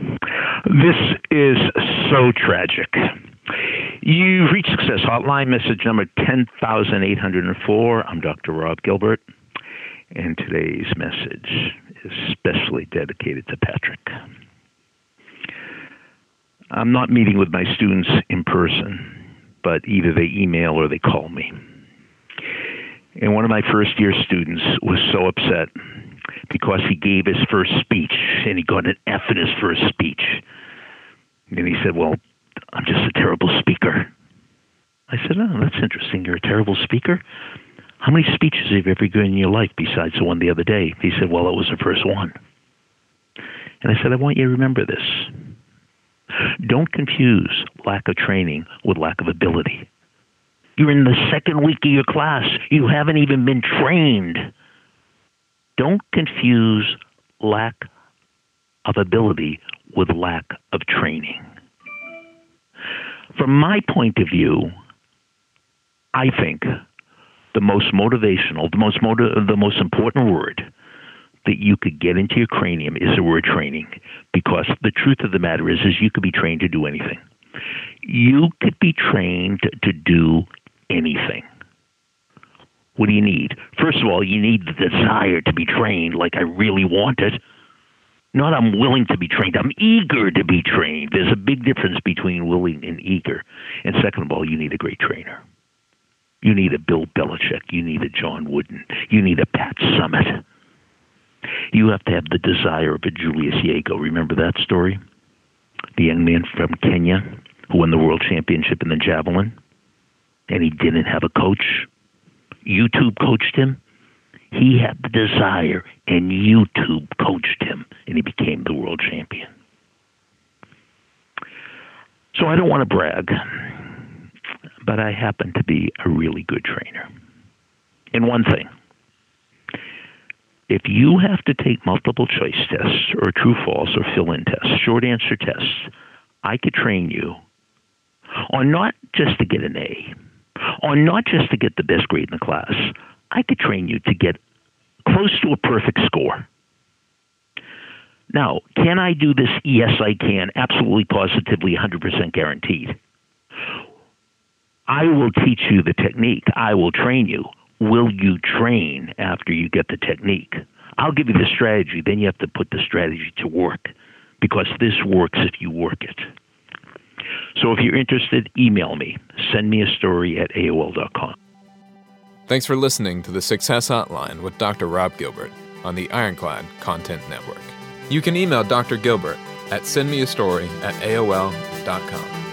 This is so tragic. You've reached Success Hotline, message number 10804. I'm Dr. Rob Gilbert, and today's message is specially dedicated to Patrick. I'm not meeting with my students in person, but either they email or they call me. And one of my first year students was so upset because he gave his first speech and he got an F in his first speech. And he said, Well, I'm just a terrible speaker. I said, Oh, that's interesting. You're a terrible speaker? How many speeches have you ever given in your life besides the one the other day? He said, Well, it was the first one. And I said, I want you to remember this. Don't confuse lack of training with lack of ability. You're in the second week of your class. You haven't even been trained. Don't confuse lack of ability with lack of training. From my point of view, I think the most motivational, the most motiv- the most important word that you could get into your cranium is the word training because the truth of the matter is is you could be trained to do anything. You could be trained to do anything. What do you need? First of all, you need the desire to be trained like I really want it. Not I'm willing to be trained. I'm eager to be trained. There's a big difference between willing and eager. And second of all, you need a great trainer. You need a Bill Belichick. You need a John Wooden. You need a Pat Summitt. You have to have the desire of a Julius Yego. Remember that story? The young man from Kenya who won the world championship in the javelin, and he didn't have a coach. YouTube coached him. He had the desire, and YouTube coached him, and he became the world champion. So I don't want to brag, but I happen to be a really good trainer. In one thing, if you have to take multiple choice tests or true false or fill in tests, short answer tests, I could train you on not just to get an A, on not just to get the best grade in the class, I could train you to get close to a perfect score. Now, can I do this? Yes, I can. Absolutely, positively, 100% guaranteed. I will teach you the technique. I will train you. Will you train after you get the technique? I'll give you the strategy. Then you have to put the strategy to work because this works if you work it. So if you're interested, email me. Send me a story at AOL.com. Thanks for listening to the Success Hotline with Dr. Rob Gilbert on the Ironclad Content Network. You can email Dr. Gilbert at sendmeastory at AOL.com.